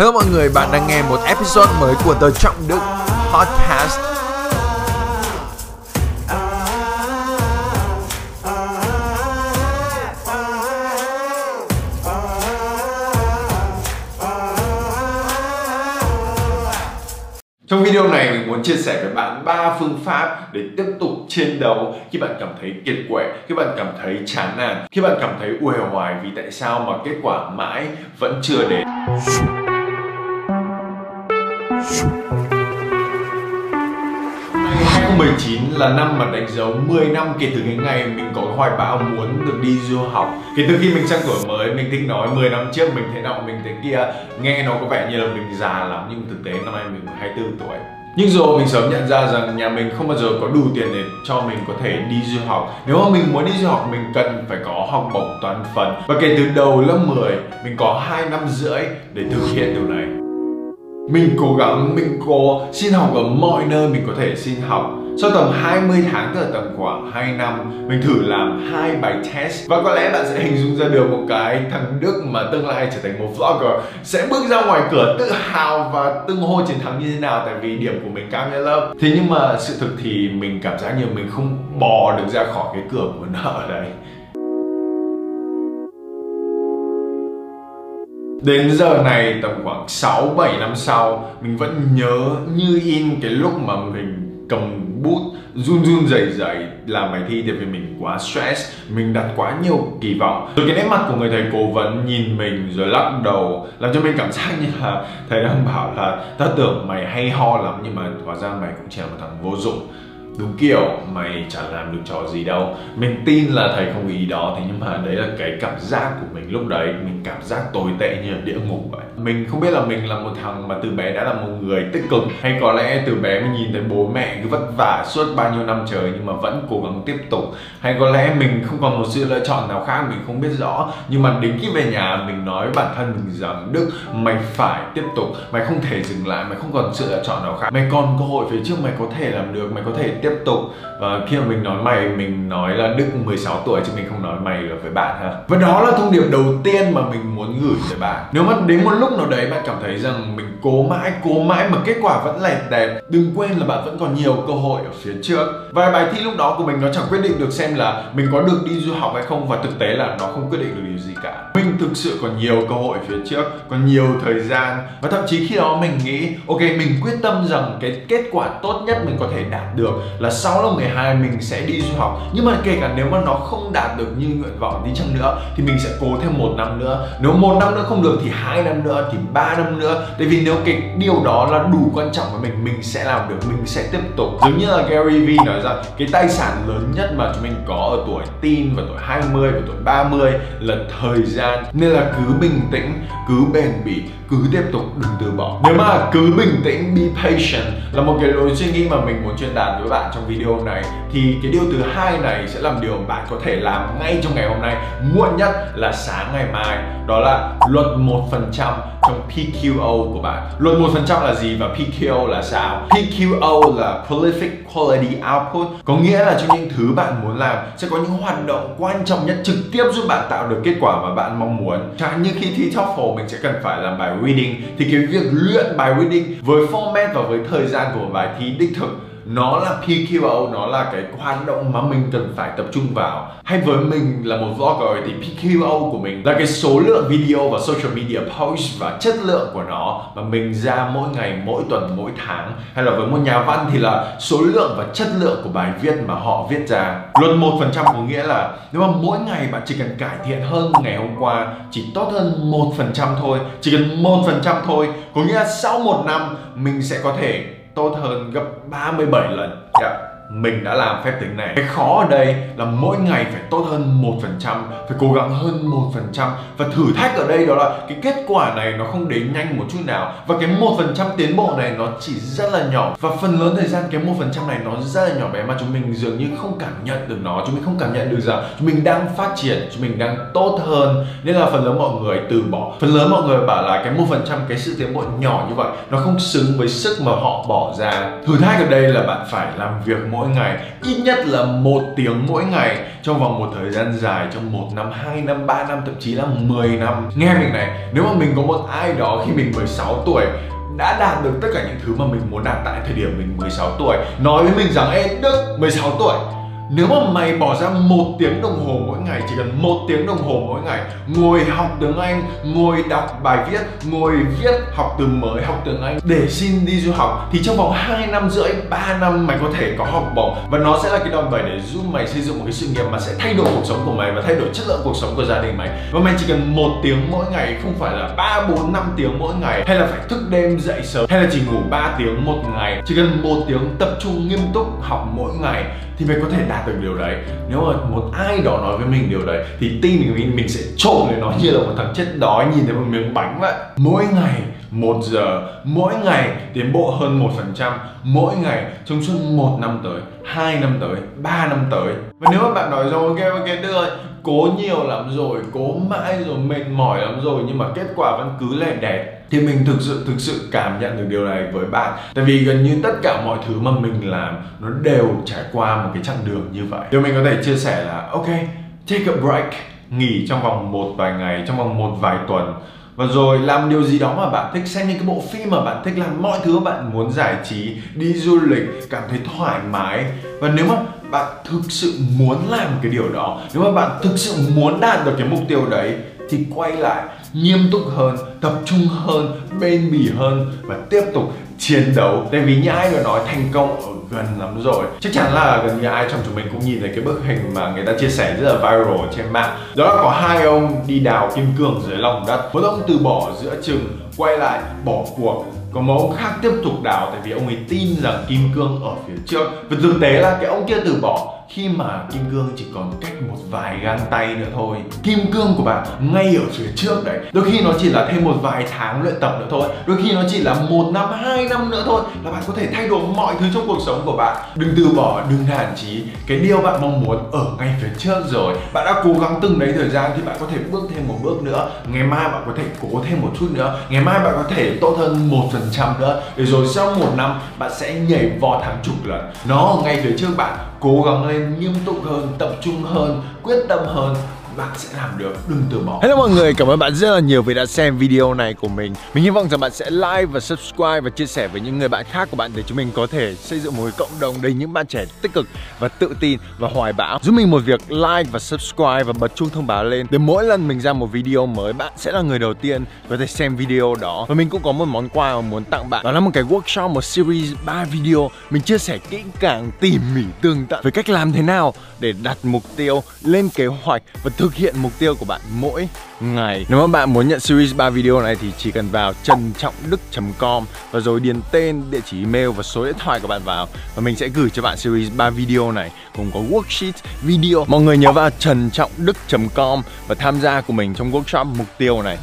Hello mọi người, bạn đang nghe một episode mới của The Trọng Đức Podcast. Trong video này mình muốn chia sẻ với bạn ba phương pháp để tiếp tục chiến đấu khi bạn cảm thấy kiệt quệ, khi bạn cảm thấy chán nản, khi bạn cảm thấy uể oải vì tại sao mà kết quả mãi vẫn chưa đến. 2019 là năm mà đánh dấu 10 năm kể từ cái ngày mình có hoài bão muốn được đi du học. Kể từ khi mình sang tuổi mới, mình thích nói 10 năm trước mình thế nọ, mình thế kia. Nghe nó có vẻ như là mình già lắm nhưng thực tế năm nay mình 24 tuổi. Nhưng rồi mình sớm nhận ra rằng nhà mình không bao giờ có đủ tiền để cho mình có thể đi du học. Nếu mà mình muốn đi du học mình cần phải có học bổng toàn phần. Và kể từ đầu lớp 10 mình có 2 năm rưỡi để thực hiện điều này mình cố gắng, mình cố xin học ở mọi nơi mình có thể xin học. Sau tầm 20 tháng tức là tầm khoảng 2 năm Mình thử làm hai bài test. Và có lẽ bạn sẽ hình dung ra được một cái thằng Đức mà tương lai trở thành một vlogger Sẽ bước ra ngoài cửa tự hào và tung hô chiến thắng như thế nào Tại vì điểm của mình cao nhất lớp. Thế nhưng mà sự thực thì mình cảm giác như mình không bò được ra khỏi cái cửa của nợ ở đây Đến giờ này tầm khoảng 6-7 năm sau, Mình vẫn nhớ như in cái lúc mà mình cầm bút, run run rẩy rẩy làm bài thi tại vì mình quá stress, mình đặt quá nhiều kỳ vọng. Rồi cái nét mặt của người thầy cố vấn nhìn mình rồi lắc đầu, làm cho mình cảm giác như là thầy đang bảo là ta tưởng mày hay ho lắm, nhưng mà hóa ra mày cũng chỉ là một thằng vô dụng đúng kiểu, mày chẳng làm được trò gì đâu. Mình tin là thầy không ý đó, thế nhưng mà đấy là cái cảm giác của mình lúc đấy. Mình cảm giác tồi tệ như là địa ngục vậy mình không biết là mình là một thằng mà từ bé đã là một người tích cực, hay có lẽ từ bé mình nhìn thấy bố mẹ cứ vất vả suốt bao nhiêu năm trời nhưng mà vẫn cố gắng tiếp tục. Hay có lẽ mình không còn một sự lựa chọn nào khác, mình không biết rõ. Nhưng mà đến khi về nhà, mình nói bản thân mình rằng, đức, mày phải tiếp tục, mày không thể dừng lại, mày không còn sự lựa chọn nào khác. Mày còn cơ hội phía trước, mày có thể làm được, mày có thể tiếp tục. Và khi mà mình nói mày, mình nói là, đức 16 tuổi chứ mình không nói mày là với bạn ha. Và đó là thông điệp đầu tiên mà mình muốn gửi tới bạn. Nếu mà đến một lúc lúc nào đấy bạn cảm thấy rằng mình cố mãi cố mãi mà kết quả vẫn lẹt đẹt đừng quên là bạn vẫn còn nhiều cơ hội ở phía trước. Và bài thi lúc đó của mình nó chẳng quyết định được xem là mình có được đi du học hay không, và thực tế là nó không quyết định được điều gì cả. Mình thực sự còn nhiều cơ hội phía trước, còn nhiều thời gian, và thậm chí khi đó mình nghĩ, ok, mình quyết tâm rằng cái kết quả tốt nhất mình có thể đạt được là sau lớp 12 mình sẽ đi du học. Nhưng mà kể cả nếu mà nó không đạt được như nguyện vọng đi chăng nữa, thì mình sẽ cố thêm một năm nữa. Nếu một năm nữa không được thì hai năm nữa thì ba năm nữa. Tại vì nếu cái điều đó là đủ quan trọng với mình mình sẽ làm được, mình sẽ tiếp tục. Giống như là Gary V nói rằng, cái tài sản lớn nhất mà chúng mình có ở tuổi teen và tuổi 20 và tuổi 30 là thời gian. Nên là cứ bình tĩnh, cứ bền bỉ, cứ tiếp tục đừng từ bỏ. Nếu mà cứ bình tĩnh, be patient là một cái lối suy nghĩ mà mình muốn truyền đạt với bạn trong video này. Thì cái điều thứ hai này sẽ làm điều bạn có thể làm ngay trong ngày hôm nay. Muộn nhất là sáng ngày mai. Đó là luật một phần trăm trong PQO của bạn. Luật một phần trăm là gì và PQO là sao? PQO là Prolific Quality Output. Có nghĩa là trong những thứ bạn muốn làm sẽ có những hoạt động quan trọng nhất trực tiếp giúp bạn tạo được kết quả mà bạn mong muốn. Chẳng như khi thi TOEFL mình sẽ cần phải làm bài reading. Thì cái việc luyện bài reading với format và với thời gian của bài thi đích thực nó là PQO nó là cái hoạt động mà mình cần phải tập trung vào. Hay với mình là một vlogger thì PQO của mình là cái số lượng video và social media post và chất lượng của nó mà mình ra mỗi ngày, mỗi tuần, mỗi tháng. Hay là với một nhà văn thì là số lượng và chất lượng của bài viết mà họ viết ra. Luật một phần trăm có nghĩa là nếu mà mỗi ngày bạn chỉ cần cải thiện hơn ngày hôm qua, chỉ tốt hơn một phần trăm thôi, chỉ cần một phần trăm thôi, có nghĩa là sau một năm mình sẽ có thể tốt hơn gấp 37 lần yeah. Mình đã làm phép tính này. Cái khó ở đây là mỗi ngày phải tốt hơn một phần trăm, phải cố gắng hơn một phần trăm. Và thử thách ở đây đó là cái kết quả này nó không đến nhanh một chút nào. Và cái một phần trăm tiến bộ này nó chỉ rất là nhỏ. Và phần lớn thời gian cái một phần trăm này nó rất là nhỏ bé mà chúng mình dường như không cảm nhận được nó. Chúng mình không cảm nhận được rằng chúng mình đang phát triển, chúng mình đang tốt hơn. Nên là phần lớn mọi người từ bỏ. Phần lớn mọi người bảo là cái một phần trăm, cái sự tiến bộ nhỏ như vậy, nó không xứng với sức mà họ bỏ ra. Thử thách ở đây là bạn phải làm việc mỗi mỗi ngày ít nhất là một tiếng mỗi ngày trong vòng một thời gian dài trong một năm, hai năm, ba năm, thậm chí là 10 năm. Nghe mình này nếu mà mình có một ai đó khi mình 16 tuổi đã đạt được tất cả những thứ mà mình muốn đạt tại thời điểm mình 16 tuổi nói với mình rằng ê Đức 16 tuổi nếu mà mày bỏ ra một tiếng đồng hồ mỗi ngày chỉ cần một tiếng đồng hồ mỗi ngày ngồi học tiếng anh ngồi đọc bài viết ngồi viết học từ mới học tiếng anh để xin đi du học thì trong vòng 2 năm rưỡi 3 năm mày có thể có học bổng. Và nó sẽ là cái đòn bẩy để giúp mày xây dựng một cái sự nghiệp mà sẽ thay đổi cuộc sống của mày và thay đổi chất lượng cuộc sống của gia đình mày. Và mày chỉ cần một tiếng mỗi ngày không phải là 3, 4, 5 tiếng mỗi ngày hay là phải thức đêm dậy sớm hay là chỉ ngủ 3 tiếng một ngày chỉ cần một tiếng tập trung nghiêm túc học mỗi ngày thì mình có thể đạt được điều đấy. Nếu mà một ai đó nói với mình điều đấy, thì tin mình mình sẽ trộn lên nó như là một thằng chết đói, nhìn thấy một miếng bánh vậy. Mỗi ngày, một giờ, mỗi ngày tiến bộ hơn một phần trăm. Mỗi ngày trong suốt một năm tới, hai năm tới, ba năm tới. Và nếu mà bạn nói rồi ok ok đưa cố nhiều lắm rồi, cố mãi rồi, mệt mỏi lắm rồi, nhưng mà kết quả vẫn cứ lẻ đẹp thì mình thực sự thực sự cảm nhận được điều này với bạn. Tại vì gần như tất cả mọi thứ mà mình làm, nó đều trải qua một cái chặng đường như vậy. Điều mình có thể chia sẻ là, ok, take a break, nghỉ trong vòng một vài ngày, trong vòng một vài tuần. Và rồi làm điều gì đó mà bạn thích, xem những cái bộ phim mà bạn thích, làm mọi thứ bạn muốn giải trí, đi du lịch, cảm thấy thoải mái. Và nếu mà bạn thực sự muốn làm cái điều đó, nếu mà bạn thực sự muốn đạt được cái mục tiêu đấy, thì quay lại nghiêm túc hơn, tập trung hơn, bền bỉ hơn và tiếp tục chiến đấu. Tại vì như ai mà nói, thành công ở gần lắm rồi. Chắc chắn là gần như ai trong chúng mình cũng nhìn thấy cái bức hình mà người ta chia sẻ rất là viral trên mạng. Đó là có hai ông đi đào kim cương dưới lòng đất. Một ông từ bỏ giữa chừng, quay lại bỏ cuộc. Còn một ông khác tiếp tục đào, tại vì ông ấy tin rằng kim cương ở phía trước. Và thực tế là cái ông kia từ bỏ khi mà kim cương chỉ còn cách một vài gang tay nữa thôi, kim cương của bạn ngay ở phía trước đấy. Đôi khi nó chỉ là thêm một vài tháng luyện tập nữa thôi. Đôi khi nó chỉ là một năm, hai năm nữa thôi là bạn có thể thay đổi mọi thứ trong cuộc sống của bạn. Đừng từ bỏ, đừng nản chí. Cái điều bạn mong muốn ở ngay phía trước rồi. Bạn đã cố gắng từng đấy thời gian thì bạn có thể bước thêm một bước nữa. Ngày mai bạn có thể cố thêm một chút nữa. Ngày mai bạn có thể tốt hơn một phần trăm nữa. Để rồi sau một năm, bạn sẽ nhảy vọt hàng chục lần. Nó ở ngay phía trước bạn, cố gắng lên nghiêm túc hơn tập trung hơn quyết tâm hơn bạn sẽ làm được đừng từ bỏ. Hello mọi người, cảm ơn bạn rất là nhiều vì đã xem video này của mình. Mình hy vọng rằng bạn sẽ like và subscribe và chia sẻ với những người bạn khác của bạn Để chúng mình có thể xây dựng một cộng đồng đầy những bạn trẻ tích cực và tự tin và hoài bão. Giúp mình một việc like và subscribe và bật chuông thông báo lên Để mỗi lần mình ra một video mới bạn sẽ là người đầu tiên có thể xem video đó. Và mình cũng có một món quà mà muốn tặng bạn. Đó là một cái workshop, một series 3 video. Mình chia sẻ kỹ càng, tỉ mỉ, tương tận về cách làm thế nào để đặt mục tiêu, lên kế hoạch và thực hiện mục tiêu của bạn mỗi ngày. Nếu mà bạn muốn nhận series 3 video này thì chỉ cần vào trần trọng đức.com và rồi điền tên, địa chỉ email và số điện thoại của bạn vào. Và mình sẽ gửi cho bạn series 3 video này cùng có worksheet, video. Mọi người nhớ vào trần trọng đức.com và tham gia của mình trong workshop mục tiêu này.